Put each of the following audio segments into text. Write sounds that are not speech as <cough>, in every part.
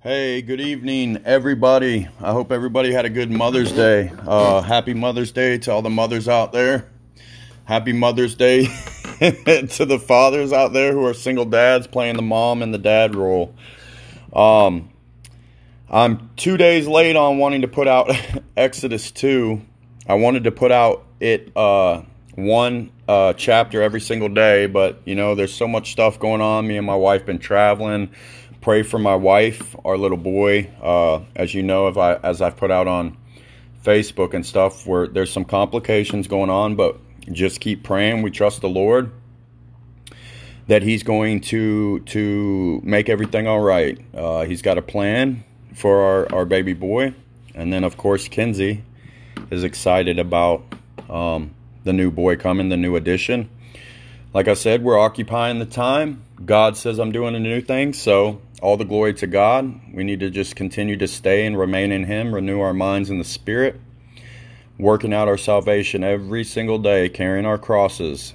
Hey, good evening, everybody. I hope everybody had a good Mother's Day. Uh, happy Mother's Day to all the mothers out there. Happy Mother's Day <laughs> to the fathers out there who are single dads playing the mom and the dad role. Um, I'm two days late on wanting to put out <laughs> Exodus 2. I wanted to put out it uh, one uh, chapter every single day, but you know, there's so much stuff going on. Me and my wife been traveling pray for my wife, our little boy. Uh, as you know, if I, as I've put out on Facebook and stuff, where there's some complications going on, but just keep praying. We trust the Lord that He's going to to make everything all right. Uh, he's got a plan for our, our baby boy, and then of course Kinsey is excited about um, the new boy coming, the new addition. Like I said, we're occupying the time. God says I'm doing a new thing, so all the glory to God. We need to just continue to stay and remain in Him, renew our minds in the Spirit, working out our salvation every single day, carrying our crosses,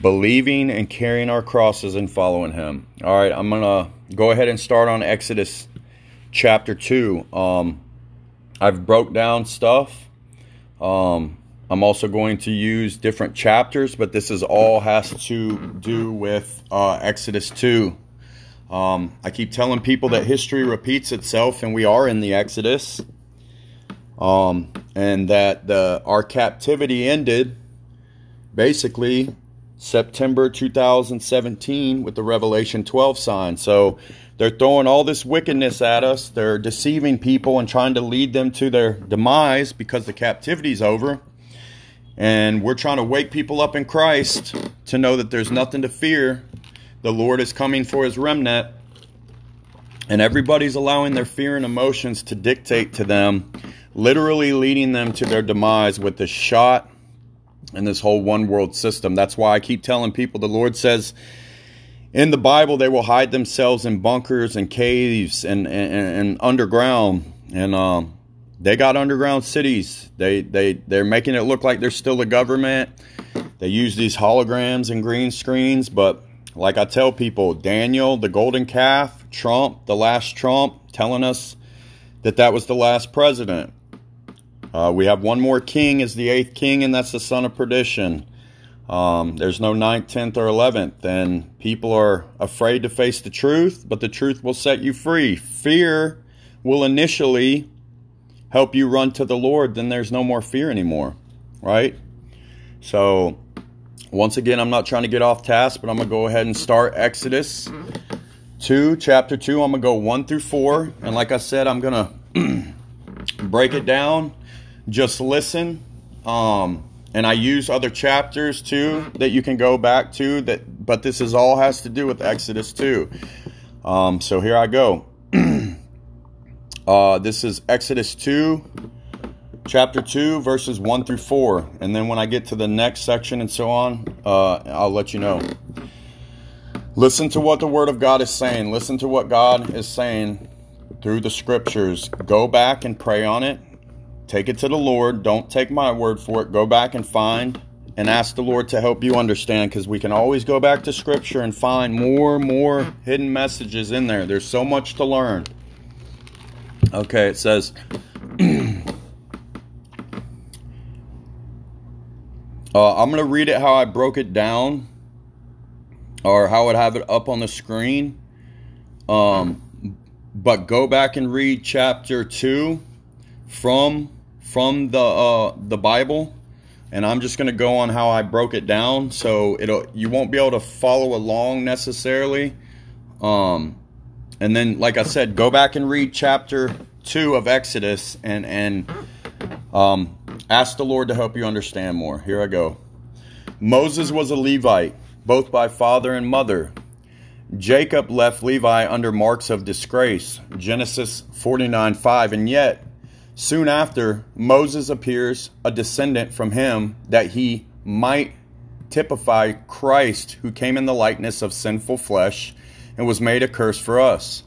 believing and carrying our crosses and following Him. All right, I'm going to go ahead and start on Exodus chapter 2. Um, I've broke down stuff. Um, I'm also going to use different chapters, but this is all has to do with uh, Exodus 2. Um, I keep telling people that history repeats itself, and we are in the Exodus, um, and that the our captivity ended basically September 2017 with the Revelation 12 sign. So they're throwing all this wickedness at us. They're deceiving people and trying to lead them to their demise because the captivity's over. And we're trying to wake people up in Christ to know that there's nothing to fear the Lord is coming for his remnant, and everybody's allowing their fear and emotions to dictate to them, literally leading them to their demise with this shot and this whole one world system. That's why I keep telling people the Lord says in the Bible they will hide themselves in bunkers and caves and, and, and underground. And um, they got underground cities. They, they, they're making it look like they're still the government. They use these holograms and green screens, but like I tell people, Daniel, the golden calf, Trump, the last Trump, telling us that that was the last president. Uh, we have one more king as the eighth king, and that's the son of perdition. Um, there's no ninth, tenth, or eleventh, and people are afraid to face the truth, but the truth will set you free. Fear will initially help you run to the Lord, then there's no more fear anymore, right? So once again, I'm not trying to get off task, but I'm going to go ahead and start Exodus 2, chapter 2. I'm going to go 1 through 4. And like I said, I'm going to <clears throat> break it down. Just listen. Um, and I use other chapters too that you can go back to that but this is all has to do with Exodus 2. Um, so here I go. <clears throat> uh, this is Exodus 2 chapter 2, verses 1 through 4. And then when I get to the next section and so on, uh, I'll let you know. Listen to what the Word of God is saying. Listen to what God is saying through the Scriptures. Go back and pray on it. Take it to the Lord. Don't take my word for it. Go back and find and ask the Lord to help you understand because we can always go back to Scripture and find more more hidden messages in there. There's so much to learn. Okay, it says. <clears throat> Uh, I'm going to read it how I broke it down or how I'd have it up on the screen. Um, but go back and read chapter 2 from from the uh, the Bible and I'm just going to go on how I broke it down so it'll you won't be able to follow along necessarily. Um, and then like I said, go back and read chapter 2 of Exodus and and um, Ask the Lord to help you understand more. Here I go. Moses was a Levite, both by father and mother. Jacob left Levi under marks of disgrace. Genesis 49 5. And yet, soon after, Moses appears a descendant from him that he might typify Christ, who came in the likeness of sinful flesh and was made a curse for us.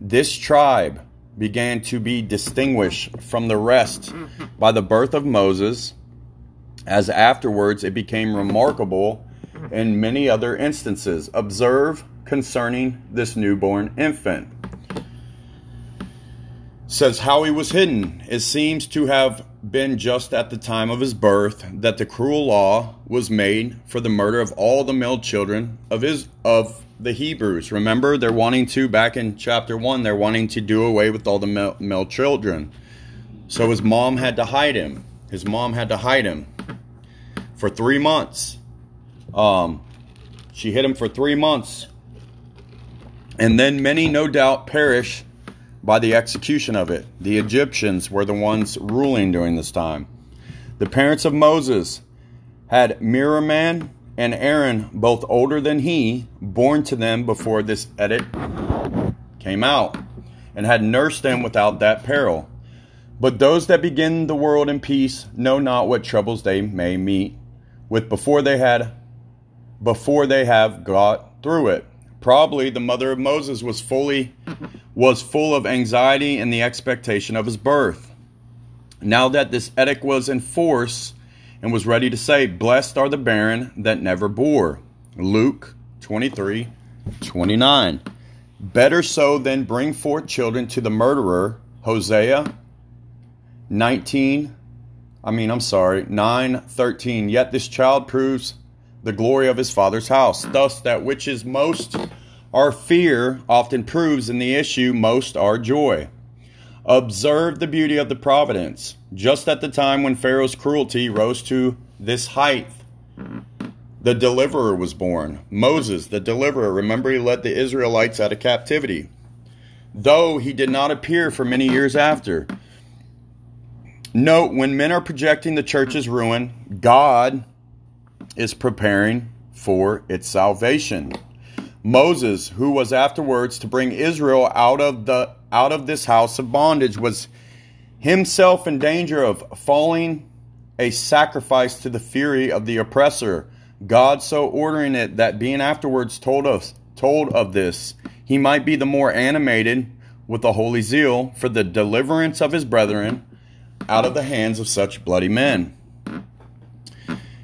This tribe, began to be distinguished from the rest mm-hmm. by the birth of Moses, as afterwards it became remarkable mm-hmm. in many other instances. Observe concerning this newborn infant. Says how he was hidden. It seems to have been just at the time of his birth that the cruel law was made for the murder of all the male children of his of the Hebrews. Remember, they're wanting to back in chapter one. They're wanting to do away with all the male, male children. So his mom had to hide him. His mom had to hide him for three months. Um, she hid him for three months. And then many, no doubt, perish by the execution of it. The Egyptians were the ones ruling during this time. The parents of Moses had Miriam and Aaron, both older than he, born to them before this edit came out, and had nursed them without that peril. But those that begin the world in peace know not what troubles they may meet with before they had before they have got through it. Probably the mother of Moses was fully was full of anxiety and the expectation of his birth. Now that this edict was in force and was ready to say, Blessed are the barren that never bore. Luke 23 29. Better so than bring forth children to the murderer. Hosea 19, I mean, I'm sorry, 9 13. Yet this child proves the glory of his father's house. Thus, that which is most our fear often proves in the issue most our joy. Observe the beauty of the providence. Just at the time when Pharaoh's cruelty rose to this height, the deliverer was born. Moses, the deliverer, remember he led the Israelites out of captivity. Though he did not appear for many years after. Note when men are projecting the church's ruin, God is preparing for its salvation. Moses, who was afterwards to bring Israel out of the out of this house of bondage, was himself in danger of falling a sacrifice to the fury of the oppressor. God so ordering it that being afterwards told us told of this, he might be the more animated with a holy zeal for the deliverance of his brethren out of the hands of such bloody men.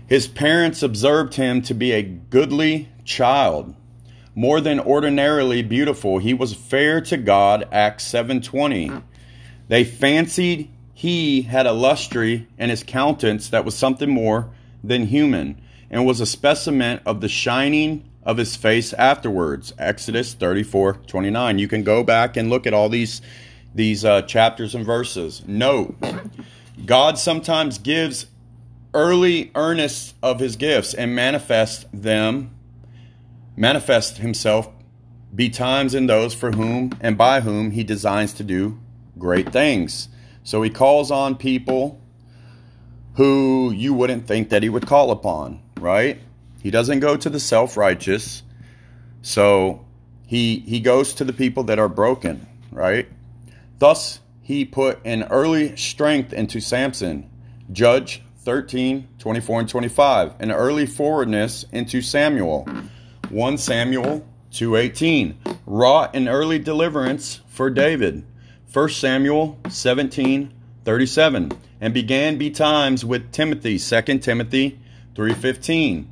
His parents observed him to be a goodly child more than ordinarily beautiful. He was fair to God, Acts 7:20. They fancied he had a lustre in his countenance that was something more than human, and was a specimen of the shining of his face afterwards. Exodus 34:29. You can go back and look at all these these uh, chapters and verses. Note, God sometimes gives early earnest of his gifts and manifests them manifest himself betimes in those for whom and by whom he designs to do great things. So he calls on people who you wouldn't think that he would call upon, right? He doesn't go to the self-righteous. So he he goes to the people that are broken, right? Thus he put an early strength into Samson. Judge 13, 24 and 25. An early forwardness into Samuel 1 Samuel 2:18 wrought an early deliverance for David. 1 Samuel 17:37 and began betimes with Timothy 2 Timothy 3:15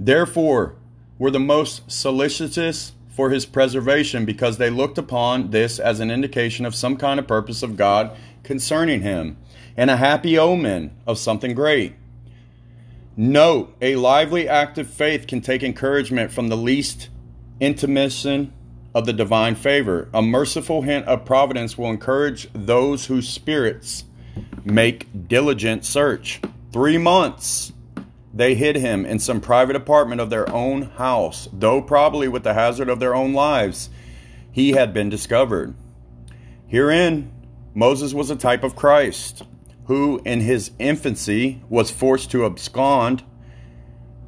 therefore were the most solicitous for his preservation because they looked upon this as an indication of some kind of purpose of God concerning him and a happy omen of something great Note, a lively, active faith can take encouragement from the least intimation of the divine favor. A merciful hint of providence will encourage those whose spirits make diligent search. Three months they hid him in some private apartment of their own house, though probably with the hazard of their own lives. He had been discovered. Herein, Moses was a type of Christ who in his infancy was forced to abscond,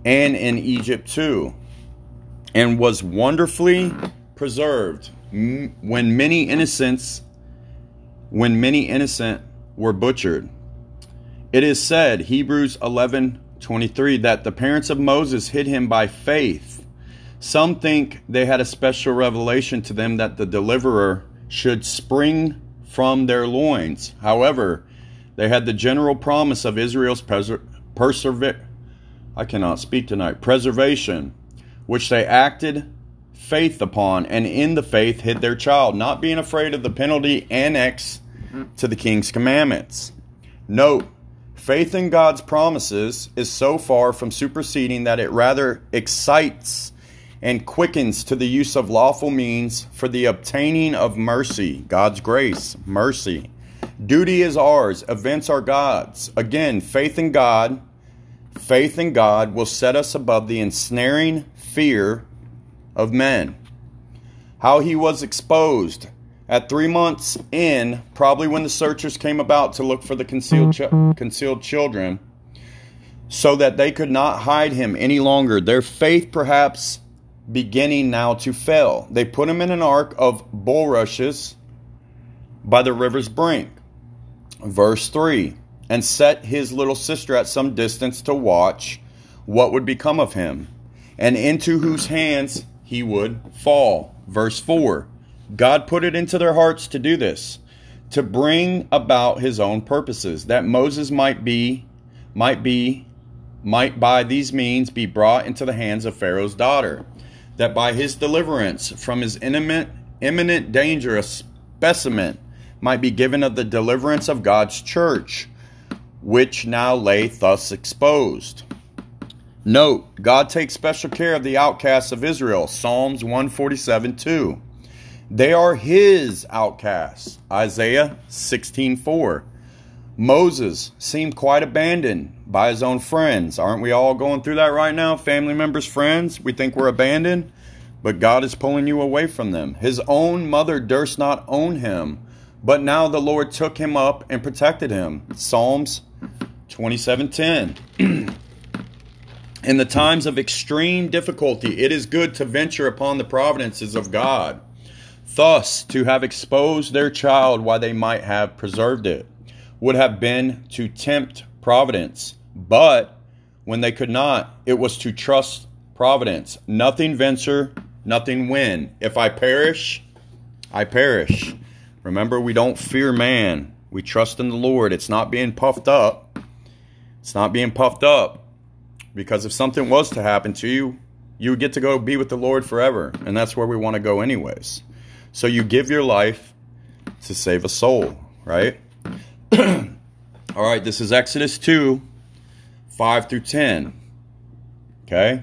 and in Egypt too, and was wonderfully preserved when many innocents when many innocent were butchered. It is said, Hebrews 11:23, that the parents of Moses hid him by faith. Some think they had a special revelation to them that the deliverer should spring from their loins. However, they had the general promise of Israel's preser- I cannot speak tonight. Preservation, which they acted faith upon, and in the faith hid their child, not being afraid of the penalty annexed to the king's commandments. Note, faith in God's promises is so far from superseding that it rather excites and quickens to the use of lawful means for the obtaining of mercy, God's grace, mercy. Duty is ours, events are God's. Again, faith in God, faith in God will set us above the ensnaring fear of men. How he was exposed at three months in, probably when the searchers came about to look for the concealed, ch- concealed children, so that they could not hide him any longer. Their faith perhaps beginning now to fail. They put him in an ark of bulrushes by the river's brink. Verse 3 And set his little sister at some distance to watch what would become of him, and into whose hands he would fall. Verse 4 God put it into their hearts to do this, to bring about his own purposes, that Moses might be, might be, might by these means be brought into the hands of Pharaoh's daughter, that by his deliverance from his imminent, imminent danger, a specimen might be given of the deliverance of God's church, which now lay thus exposed. Note, God takes special care of the outcasts of Israel. Psalms 147 2. They are his outcasts. Isaiah 16:4. Moses seemed quite abandoned by his own friends. Aren't we all going through that right now? Family members, friends, we think we're abandoned, but God is pulling you away from them. His own mother durst not own him, but now the Lord took him up and protected him. Psalms 27:10. <clears throat> In the times of extreme difficulty, it is good to venture upon the providences of God Thus, to have exposed their child while they might have preserved it would have been to tempt providence. But when they could not, it was to trust providence. Nothing venture, nothing win. If I perish, I perish. Remember, we don't fear man. We trust in the Lord. It's not being puffed up. It's not being puffed up. Because if something was to happen to you, you would get to go be with the Lord forever. And that's where we want to go, anyways. So you give your life to save a soul, right? <clears throat> All right, this is Exodus 2 5 through 10. Okay,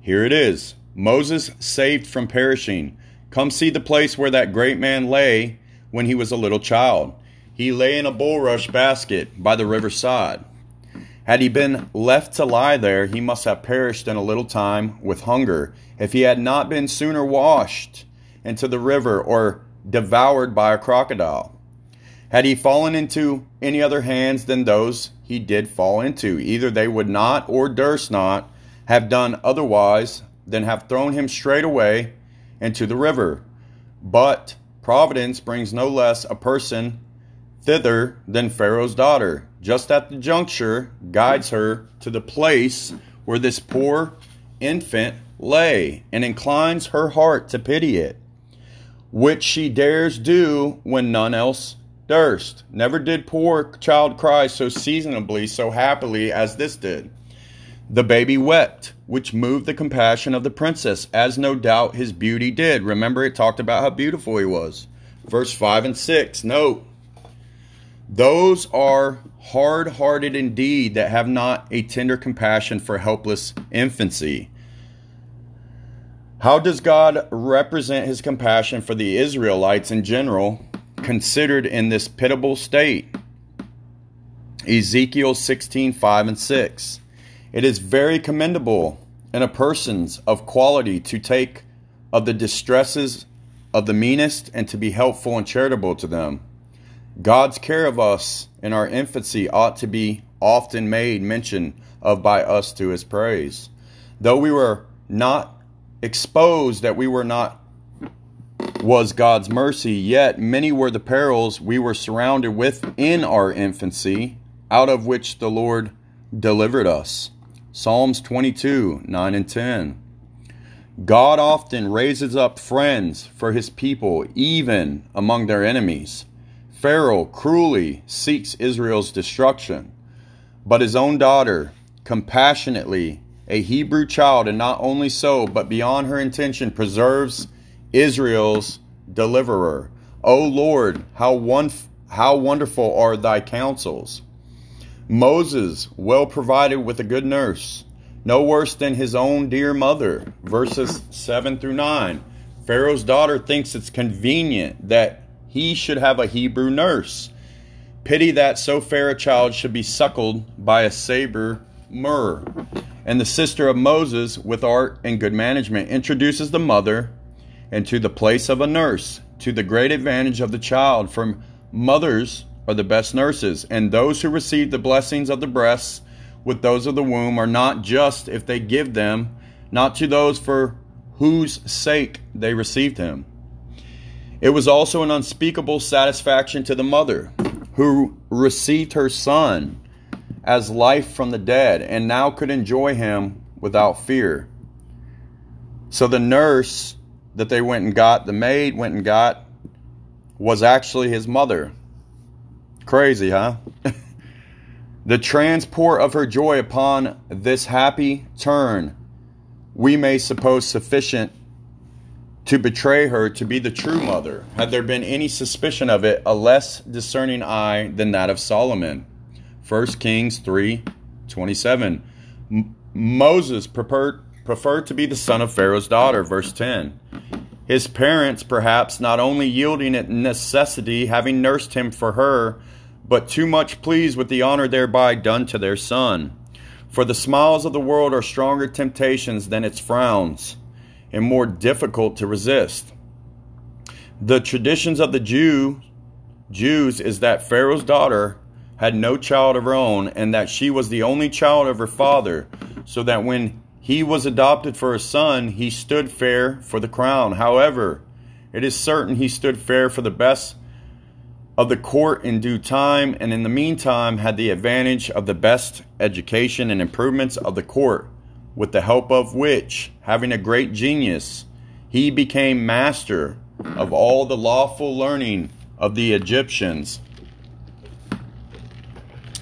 here it is Moses saved from perishing. Come see the place where that great man lay when he was a little child. He lay in a bulrush basket by the riverside. Had he been left to lie there, he must have perished in a little time with hunger, if he had not been sooner washed into the river or devoured by a crocodile. Had he fallen into any other hands than those he did fall into, either they would not or durst not have done otherwise than have thrown him straight away into the river. But providence brings no less a person thither than Pharaoh's daughter, just at the juncture guides her to the place where this poor infant lay, and inclines her heart to pity it which she dares do when none else durst. Never did poor child cry so seasonably, so happily as this did. The baby wept, which moved the compassion of the princess, as no doubt his beauty did. Remember, it talked about how beautiful he was. Verse 5 and 6. Note, those are hard hearted indeed that have not a tender compassion for helpless infancy how does God represent his compassion for the Israelites in general, considered in this pitiable state? Ezekiel 16 5 and 6. It is very commendable in a person's of quality to take of the distresses of the meanest and to be helpful and charitable to them. God's care of us in our infancy ought to be often made mention of by us to his praise. Though we were not exposed that we were not was God's mercy, yet many were the perils we were surrounded with in our infancy, out of which the Lord delivered us. Psalms 22 9 and 10. God often raises up friends for his people, even among their enemies. Pharaoh cruelly seeks Israel's destruction, but his own daughter compassionately a Hebrew child, and not only so, but beyond her intention, preserves Israel's deliverer. O Lord, how one how wonderful are thy counsels. Moses, well provided with a good nurse, no worse than his own dear mother. Verses 7 through 9. Pharaoh's daughter thinks it's convenient that he should have a Hebrew nurse. Pity that so fair a child should be suckled by a saber myrrh. And the sister of Moses, with art and good management, introduces the mother into the place of a nurse, to the great advantage of the child. From mothers are the best nurses, and those who receive the blessings of the breasts with those of the womb are not just if they give them, not to those for whose sake they received him. It was also an unspeakable satisfaction to the mother, who received her son as life from the dead and now could enjoy him without fear. So the nurse that they went and got, the maid went and got, was actually his mother. Crazy, huh? <laughs> the transport of her joy upon this happy turn we may suppose sufficient to betray her to be the true mother, had there been any suspicion of it, a less discerning eye than that of Solomon. 1 Kings 3 27. M- Moses preferred, preferred to be the son of Pharaoh's daughter, verse 10. His parents, perhaps, not only yielding at necessity, having nursed him for her, but too much pleased with the honor thereby done to their son. For the smiles of the world are stronger temptations than its frowns, and more difficult to resist. The traditions of the Jew, Jews is that Pharaoh's daughter had no child of her own, and that she was the only child of her father, so that when he was adopted for a son, he stood fair for the crown. However, it is certain he stood fair for the best of the court in due time, and in the meantime had the advantage of the best education and improvements of the court, with the help of which, having a great genius, he became master of all the lawful learning of the Egyptians.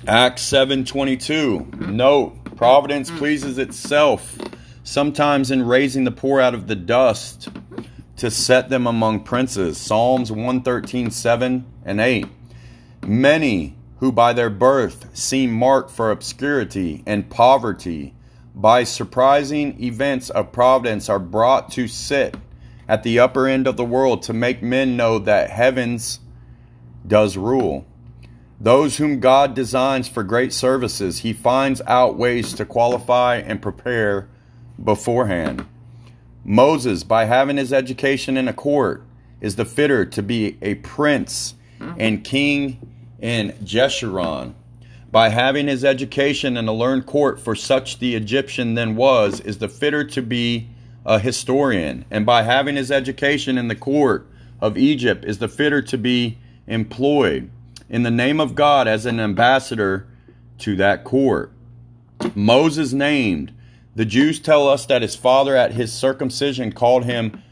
Acts 7:22 Note providence pleases itself sometimes in raising the poor out of the dust to set them among princes. Psalms 113, 7 and 8. Many who by their birth seem marked for obscurity and poverty, by surprising events of providence are brought to sit at the upper end of the world to make men know that heavens does rule. Those whom God designs for great services, he finds out ways to qualify and prepare beforehand. Moses, by having his education in a court, is the fitter to be a prince mm-hmm. and king in Jeshurun. By having his education in a learned court, for such the Egyptian then was, is the fitter to be a historian. And by having his education in the court of Egypt, is the fitter to be employed in the name of God as an ambassador to that court. Moses named the Jews tell us that his father at his circumcision called him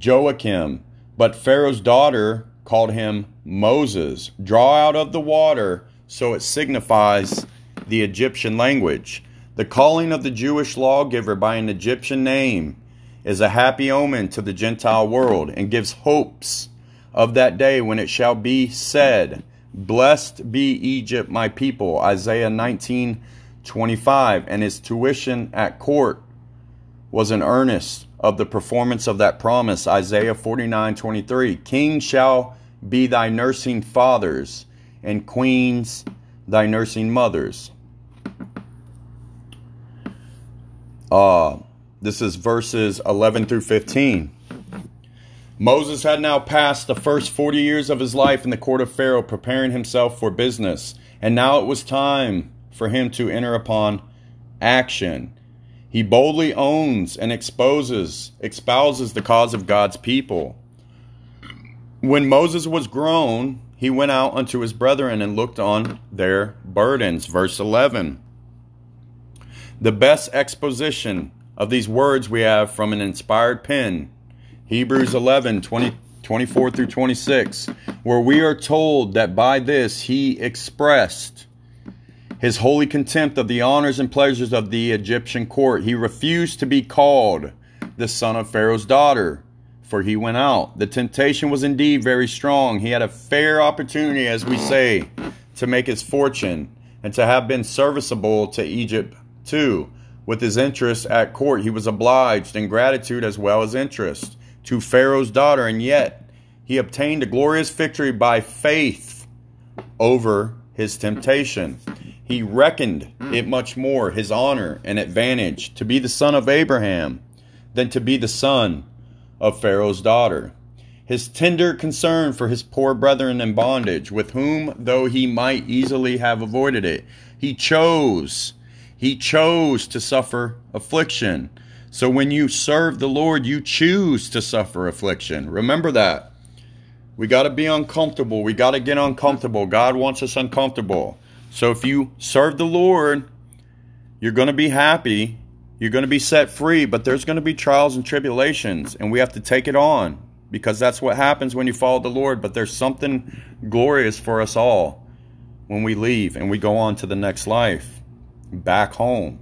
Joachim, but Pharaoh's daughter called him Moses. Draw out of the water, so it signifies the Egyptian language. The calling of the Jewish lawgiver by an Egyptian name is a happy omen to the Gentile world and gives hopes of that day when it shall be said, Blessed be Egypt, my people. Isaiah 19 25, and his tuition at court was an earnest of the performance of that promise. Isaiah 49 23. Kings shall be thy nursing fathers, and queens thy nursing mothers. Uh, this is verses 11 through 15. Moses had now passed the first 40 years of his life in the court of Pharaoh, preparing himself for business. And now it was time for him to enter upon action. He boldly owns and exposes, espouses the cause of God's people. When Moses was grown, he went out unto his brethren and looked on their burdens. Verse 11. The best exposition of these words we have from an inspired pen, Hebrews 11, 20, 24 through 26, where we are told that by this he expressed his holy contempt of the honors and pleasures of the Egyptian court. He refused to be called the son of Pharaoh's daughter. for he went out. The temptation was indeed very strong. He had a fair opportunity, as we say, to make his fortune and to have been serviceable to Egypt too. With his interest at court, he was obliged in gratitude as well as interest to Pharaoh's daughter, and yet he obtained a glorious victory by faith over his temptation. He reckoned it much more his honor and advantage to be the son of Abraham than to be the son of Pharaoh's daughter. His tender concern for his poor brethren in bondage, with whom, though he might easily have avoided it, he chose, he chose to suffer affliction. So when you serve the Lord, you choose to suffer affliction. Remember that. We got to be uncomfortable. We got to get uncomfortable. God wants us uncomfortable. So if you serve the Lord, you're going to be happy. You're going to be set free, but there's going to be trials and tribulations, and we have to take it on because that's what happens when you follow the Lord. But there's something glorious for us all when we leave and we go on to the next life, back home.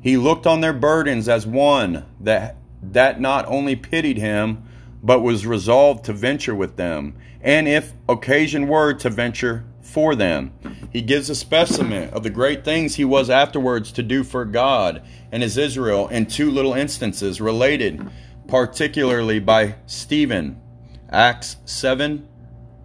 He looked on their burdens as one that that not only pitied him, but was resolved to venture with them, and if occasion were to venture for them. He gives a specimen of the great things he was afterwards to do for God and his Israel in two little instances related particularly by Stephen, Acts 7,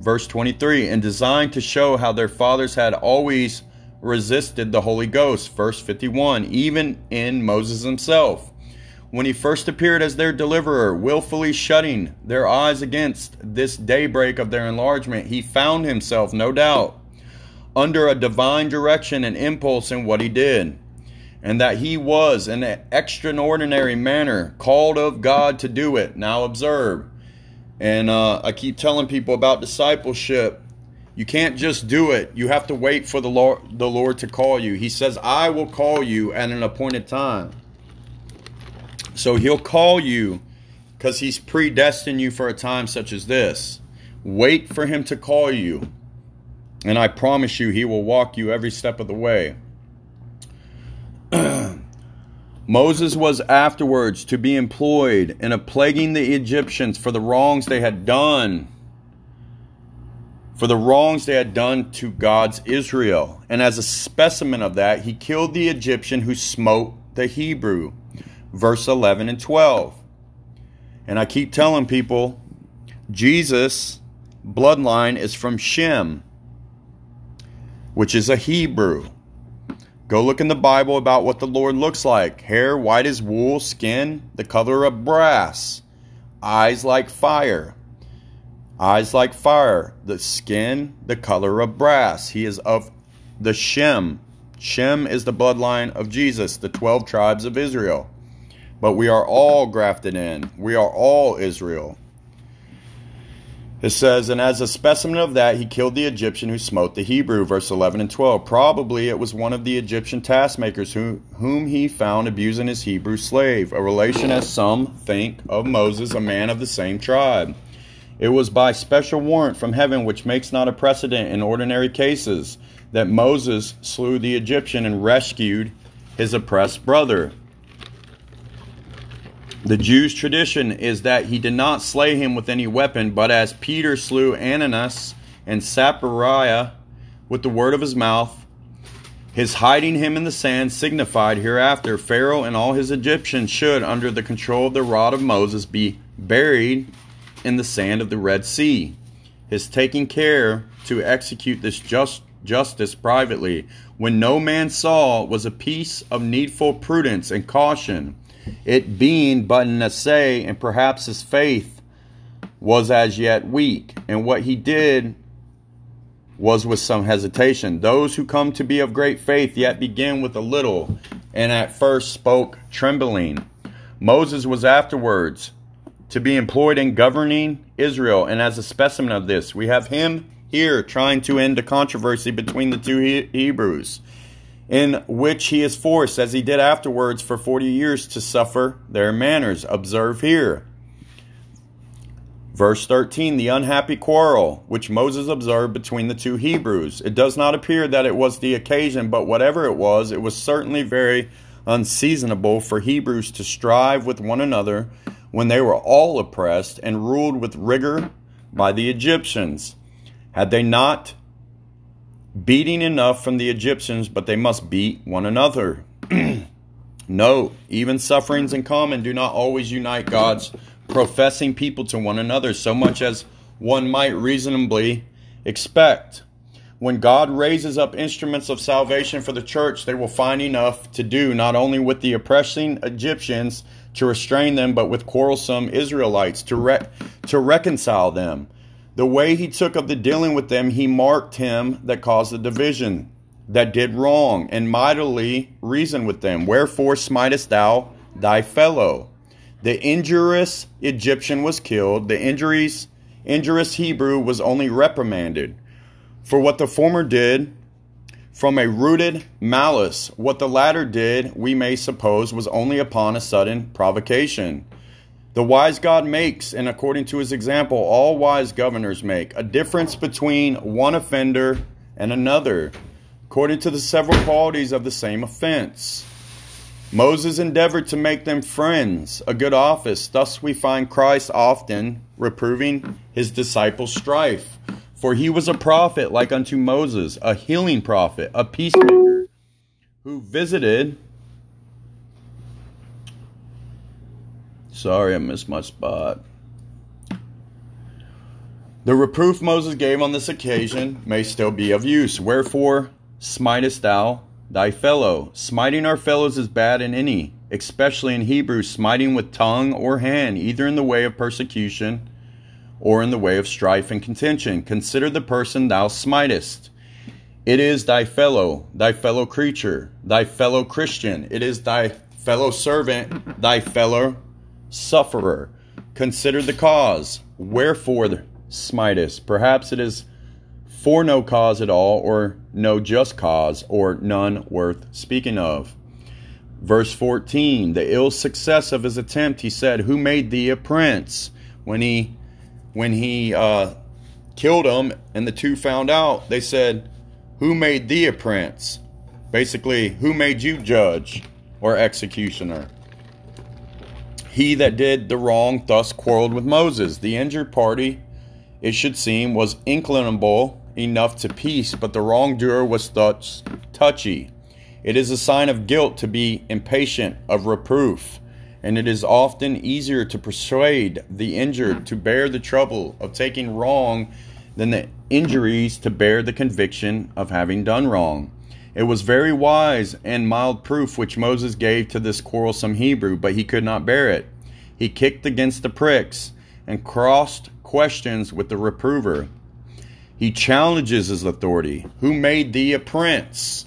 verse 23, and designed to show how their fathers had always resisted the Holy Ghost, verse 51, even in Moses himself. When he first appeared as their deliverer, willfully shutting their eyes against this daybreak of their enlargement, he found himself, no doubt, under a divine direction and impulse in what he did and that he was in an extraordinary manner called of God to do it. Now observe. And uh, I keep telling people about discipleship. You can't just do it. You have to wait for the Lord, the Lord to call you. He says, I will call you at an appointed time. So he'll call you because he's predestined you for a time such as this. Wait for him to call you. And I promise you, he will walk you every step of the way. <clears throat> Moses was afterwards to be employed in plaguing the Egyptians for the wrongs they had done, for the wrongs they had done to God's Israel. And as a specimen of that, he killed the Egyptian who smote the Hebrew. Verse 11 and 12. And I keep telling people, Jesus' bloodline is from Shem, which is a Hebrew. Go look in the Bible about what the Lord looks like hair white as wool, skin the color of brass, eyes like fire. Eyes like fire, the skin the color of brass. He is of the Shem. Shem is the bloodline of Jesus, the 12 tribes of Israel. But we are all grafted in. We are all Israel. It says, And as a specimen of that, he killed the Egyptian who smote the Hebrew, verse 11 and 12. Probably it was one of the Egyptian taskmakers who, whom he found abusing his Hebrew slave, a relation, as some think, of Moses, a man of the same tribe. It was by special warrant from heaven, which makes not a precedent in ordinary cases, that Moses slew the Egyptian and rescued his oppressed brother. The Jews' tradition is that he did not slay him with any weapon, but as Peter slew Ananias and Sapphira with the word of his mouth, his hiding him in the sand signified hereafter Pharaoh and all his Egyptians should, under the control of the rod of Moses, be buried in the sand of the Red Sea. His taking care to execute this just justice privately, when no man saw, was a piece of needful prudence and caution it being but an essay, and perhaps his faith was as yet weak, and what he did was with some hesitation. Those who come to be of great faith yet begin with a little, and at first spoke trembling. Moses was afterwards to be employed in governing Israel, and as a specimen of this, we have him here trying to end the controversy between the two Hebrews in which he is forced, as he did afterwards for forty years, to suffer their manners. Observe here. Verse 13 The unhappy quarrel which Moses observed between the two Hebrews. It does not appear that it was the occasion, but whatever it was, it was certainly very unseasonable for Hebrews to strive with one another when they were all oppressed and ruled with rigor by the Egyptians. Had they not beating enough from the Egyptians, but they must beat one another? <clears throat> no, even sufferings in common do not always unite God's professing people to one another so much as one might reasonably expect. When God raises up instruments of salvation for the church, they will find enough to do not only with the oppressing Egyptians to restrain them, but with quarrelsome Israelites to, re- to reconcile them. The way he took of the dealing with them, he marked him that caused the division, that did wrong, and mightily reasoned with them. Wherefore smitest thou thy fellow? The injurious Egyptian was killed, the injuries, injurious Hebrew was only reprimanded. For what the former did from a rooted malice, what the latter did, we may suppose, was only upon a sudden provocation. The wise God makes, and according to his example, all wise governors make, a difference between one offender and another, according to the several qualities of the same offense. Moses endeavored to make them friends, a good office. Thus we find Christ often reproving his disciples' strife. For he was a prophet like unto Moses, a healing prophet, a peacemaker, who visited. Sorry, I missed my spot. The reproof Moses gave on this occasion may still be of use. Wherefore smitest thou thy fellow? Smiting our fellows is bad in any, especially in Hebrew, smiting with tongue or hand, either in the way of persecution or in the way of strife and contention. Consider the person thou smitest. It is thy fellow, thy fellow creature, thy fellow Christian. It is thy fellow servant, thy fellow sufferer. Consider the cause. Wherefore smitest? Perhaps it is for no cause at all, or no just cause, or none worth speaking of. Verse 14 The ill success of his attempt, he said, Who made thee a prince? When he when he uh, killed him and the two found out, they said, Who made thee a prince? Basically, who made you judge or executioner? He that did the wrong thus quarreled with Moses. The injured party, it should seem, was inclinable enough to peace, but the wrongdoer was thus touchy. It is a sign of guilt to be impatient of reproof and it is often easier to persuade the injured to bear the trouble of taking wrong than the injuries to bear the conviction of having done wrong. It was very wise and mild proof which Moses gave to this quarrelsome Hebrew, but he could not bear it. He kicked against the pricks and crossed questions with the reprover. He challenges his authority. Who made thee a prince?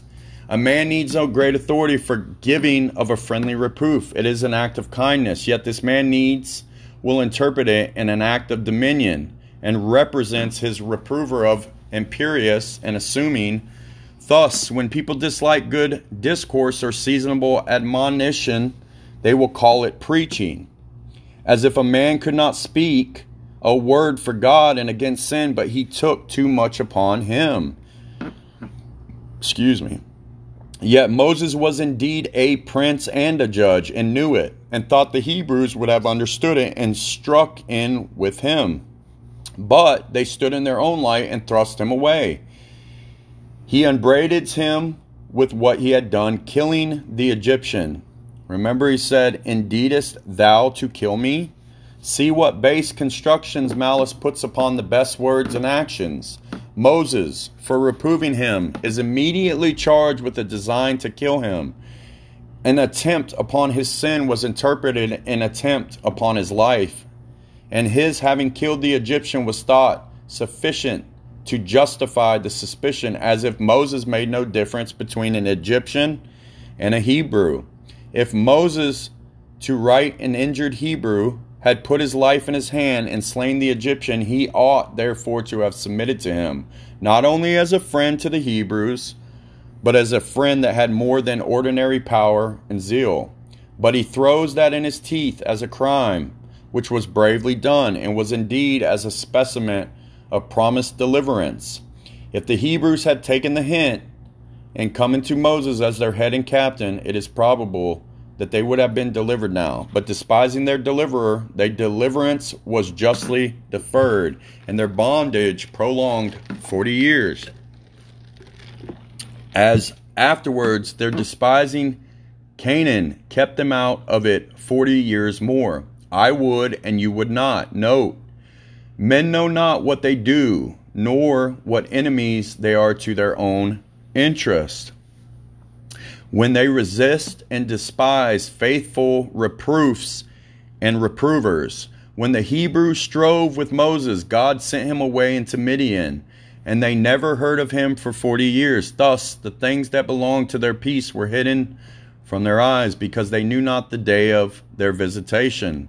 A man needs no great authority for giving of a friendly reproof. It is an act of kindness, yet this man needs will interpret it in an act of dominion and represents his reprover of imperious and assuming. Thus, when people dislike good discourse or seasonable admonition, they will call it preaching. As if a man could not speak a word for God and against sin, but he took too much upon him. Excuse me. Yet Moses was indeed a prince and a judge, and knew it, and thought the Hebrews would have understood it and struck in with him. But they stood in their own light and thrust him away. He unbraided him with what he had done, killing the Egyptian. Remember, he said, Indeedest thou to kill me? See what base constructions malice puts upon the best words and actions. Moses, for reproving him, is immediately charged with a design to kill him. An attempt upon his sin was interpreted an attempt upon his life, and his having killed the Egyptian was thought sufficient to justify the suspicion, as if Moses made no difference between an Egyptian and a Hebrew. If Moses, to right an injured Hebrew, had put his life in his hand and slain the Egyptian, he ought therefore to have submitted to him, not only as a friend to the Hebrews, but as a friend that had more than ordinary power and zeal. But he throws that in his teeth as a crime, which was bravely done, and was indeed as a specimen of promised deliverance. If the Hebrews had taken the hint and come into Moses as their head and captain, it is probable that they would have been delivered now. But despising their deliverer, their deliverance was justly deferred, and their bondage prolonged forty years. As afterwards their despising Canaan kept them out of it forty years more. I would, and you would not. Note, men know not what they do, nor what enemies they are to their own interest when they resist and despise faithful reproofs and reprovers. When the Hebrews strove with Moses, God sent him away into Midian, and they never heard of him for forty years. Thus, the things that belonged to their peace were hidden from their eyes, because they knew not the day of their visitation.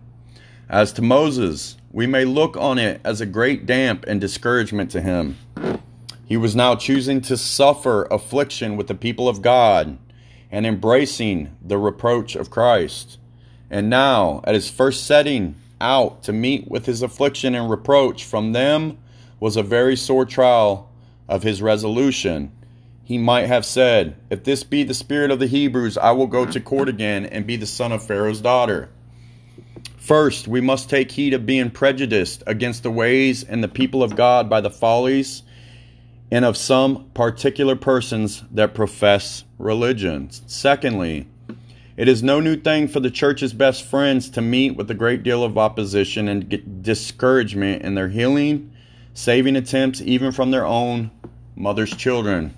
As to Moses, we may look on it as a great damp and discouragement to him. He was now choosing to suffer affliction with the people of God and embracing the reproach of Christ. And now, at his first setting out to meet with his affliction and reproach from them was a very sore trial of his resolution. He might have said, If this be the spirit of the Hebrews, I will go to court again and be the son of Pharaoh's daughter. First, we must take heed of being prejudiced against the ways and the people of God by the follies and of some particular persons that profess religion. Secondly, it is no new thing for the church's best friends to meet with a great deal of opposition and discouragement in their healing, saving attempts, even from their own mother's children.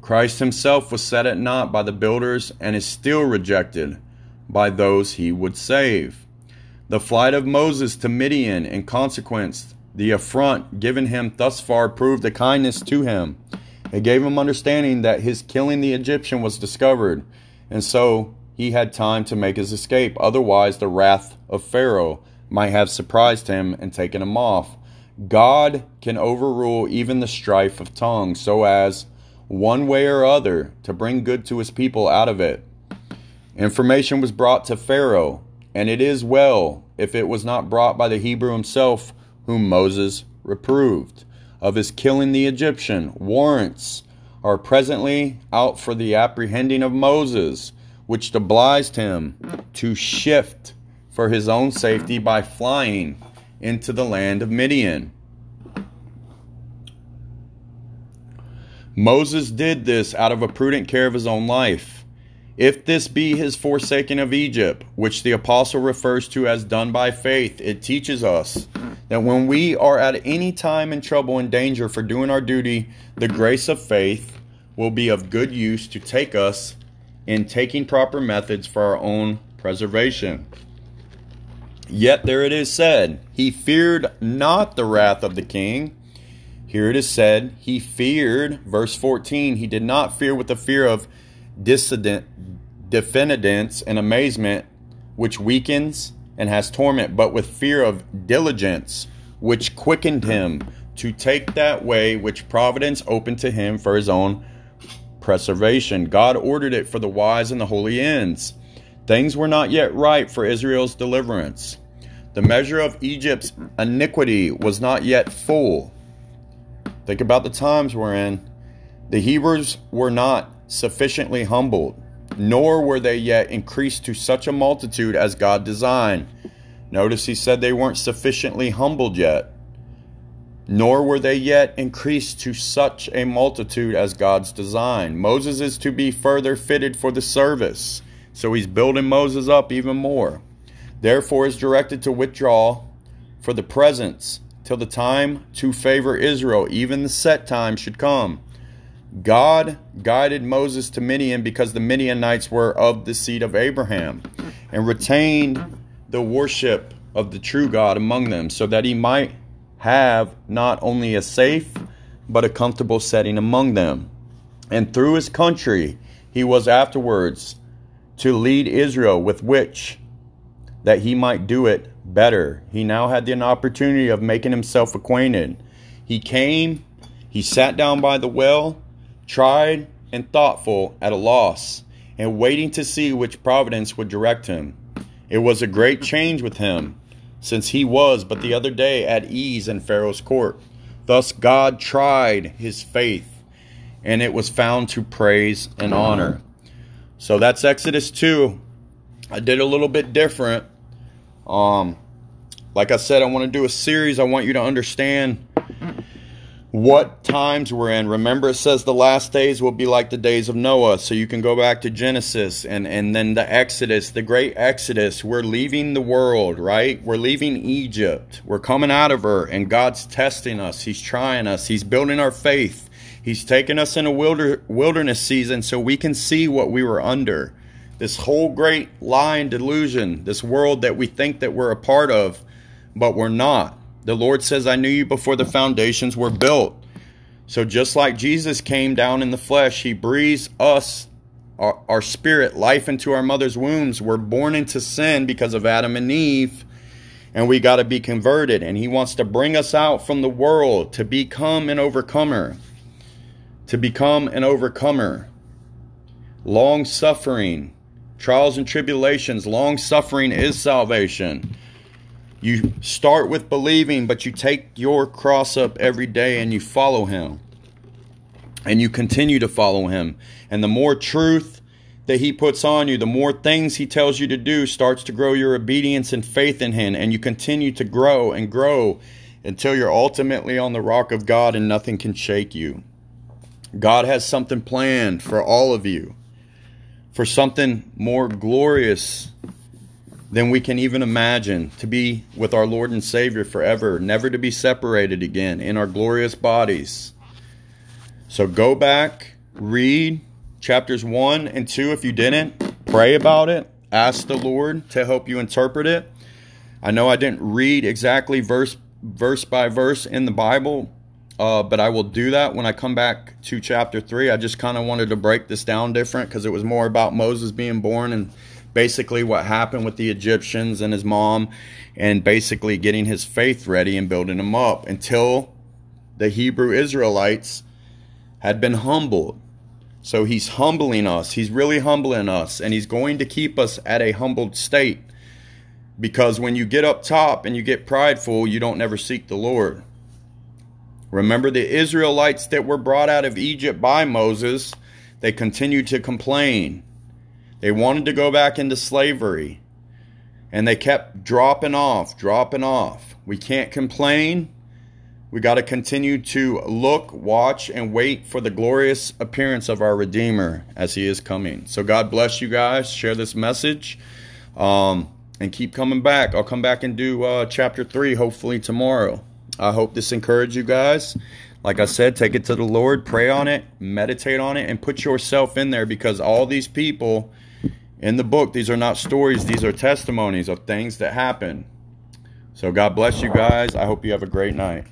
Christ himself was set at naught by the builders and is still rejected by those he would save. The flight of Moses to Midian, in consequence, the affront given him thus far proved a kindness to him. It gave him understanding that his killing the Egyptian was discovered, and so he had time to make his escape. Otherwise, the wrath of Pharaoh might have surprised him and taken him off. God can overrule even the strife of tongues, so as, one way or other, to bring good to his people out of it. Information was brought to Pharaoh, and it is well if it was not brought by the Hebrew himself whom Moses reproved. Of his killing the Egyptian, warrants are presently out for the apprehending of Moses, which obliged him to shift for his own safety by flying into the land of Midian. Moses did this out of a prudent care of his own life if this be his forsaking of Egypt, which the apostle refers to as done by faith, it teaches us that when we are at any time in trouble and danger for doing our duty, the grace of faith will be of good use to take us in taking proper methods for our own preservation. Yet there it is said, He feared not the wrath of the king. Here it is said, He feared, verse 14, He did not fear with the fear of dissident, diffidence and amazement, which weakens and has torment, but with fear of diligence, which quickened him to take that way which providence opened to him for his own preservation. God ordered it for the wise and the holy ends. Things were not yet ripe for Israel's deliverance. The measure of Egypt's iniquity was not yet full. Think about the times we're in. The Hebrews were not sufficiently humbled, nor were they yet increased to such a multitude as God designed. Notice he said they weren't sufficiently humbled yet, nor were they yet increased to such a multitude as God's design. Moses is to be further fitted for the service, so he's building Moses up even more. Therefore, is directed to withdraw for the presence till the time to favor Israel, even the set time should come. God guided Moses to Midian because the Midianites were of the seed of Abraham and retained the worship of the true God among them so that he might have not only a safe but a comfortable setting among them. And through his country he was afterwards to lead Israel with which that he might do it better. He now had an opportunity of making himself acquainted. He came, he sat down by the well, tried and thoughtful, at a loss, and waiting to see which providence would direct him. It was a great change with him, since he was but the other day at ease in Pharaoh's court. Thus God tried his faith, and it was found to praise and honor. So that's Exodus 2. I did a little bit different. Um, like I said, I want to do a series. I want you to understand what times we're in. Remember, it says the last days will be like the days of Noah. So you can go back to Genesis and, and then the Exodus, the great Exodus. We're leaving the world, right? We're leaving Egypt. We're coming out of her, and God's testing us. He's trying us. He's building our faith. He's taking us in a wilder, wilderness season so we can see what we were under. This whole great lying delusion, this world that we think that we're a part of, but we're not. The Lord says, I knew you before the foundations were built. So just like Jesus came down in the flesh, he breathes us, our, our spirit, life into our mother's wombs. We're born into sin because of Adam and Eve, and we got to be converted. And he wants to bring us out from the world to become an overcomer. To become an overcomer. Long suffering, trials and tribulations, long suffering is salvation. You start with believing, but you take your cross up every day and you follow Him. And you continue to follow Him. And the more truth that He puts on you, the more things He tells you to do starts to grow your obedience and faith in Him. And you continue to grow and grow until you're ultimately on the rock of God and nothing can shake you. God has something planned for all of you, for something more glorious than we can even imagine to be with our Lord and Savior forever, never to be separated again in our glorious bodies. So go back, read chapters 1 and 2 if you didn't, pray about it, ask the Lord to help you interpret it. I know I didn't read exactly verse verse by verse in the Bible, uh, but I will do that when I come back to chapter 3. I just kind of wanted to break this down different because it was more about Moses being born and basically what happened with the Egyptians and his mom, and basically getting his faith ready and building him up until the Hebrew Israelites had been humbled. So he's humbling us. He's really humbling us, and he's going to keep us at a humbled state. Because when you get up top and you get prideful, you don't never seek the Lord. Remember the Israelites that were brought out of Egypt by Moses, they continued to complain. They wanted to go back into slavery. And they kept dropping off, dropping off. We can't complain. We got to continue to look, watch, and wait for the glorious appearance of our Redeemer as He is coming. So, God bless you guys. Share this message um, and keep coming back. I'll come back and do uh, chapter 3 hopefully tomorrow. I hope this encouraged you guys. Like I said, take it to the Lord, pray on it, meditate on it, and put yourself in there because all these people in the book, these are not stories, these are testimonies of things that happen. So God bless you guys. I hope you have a great night.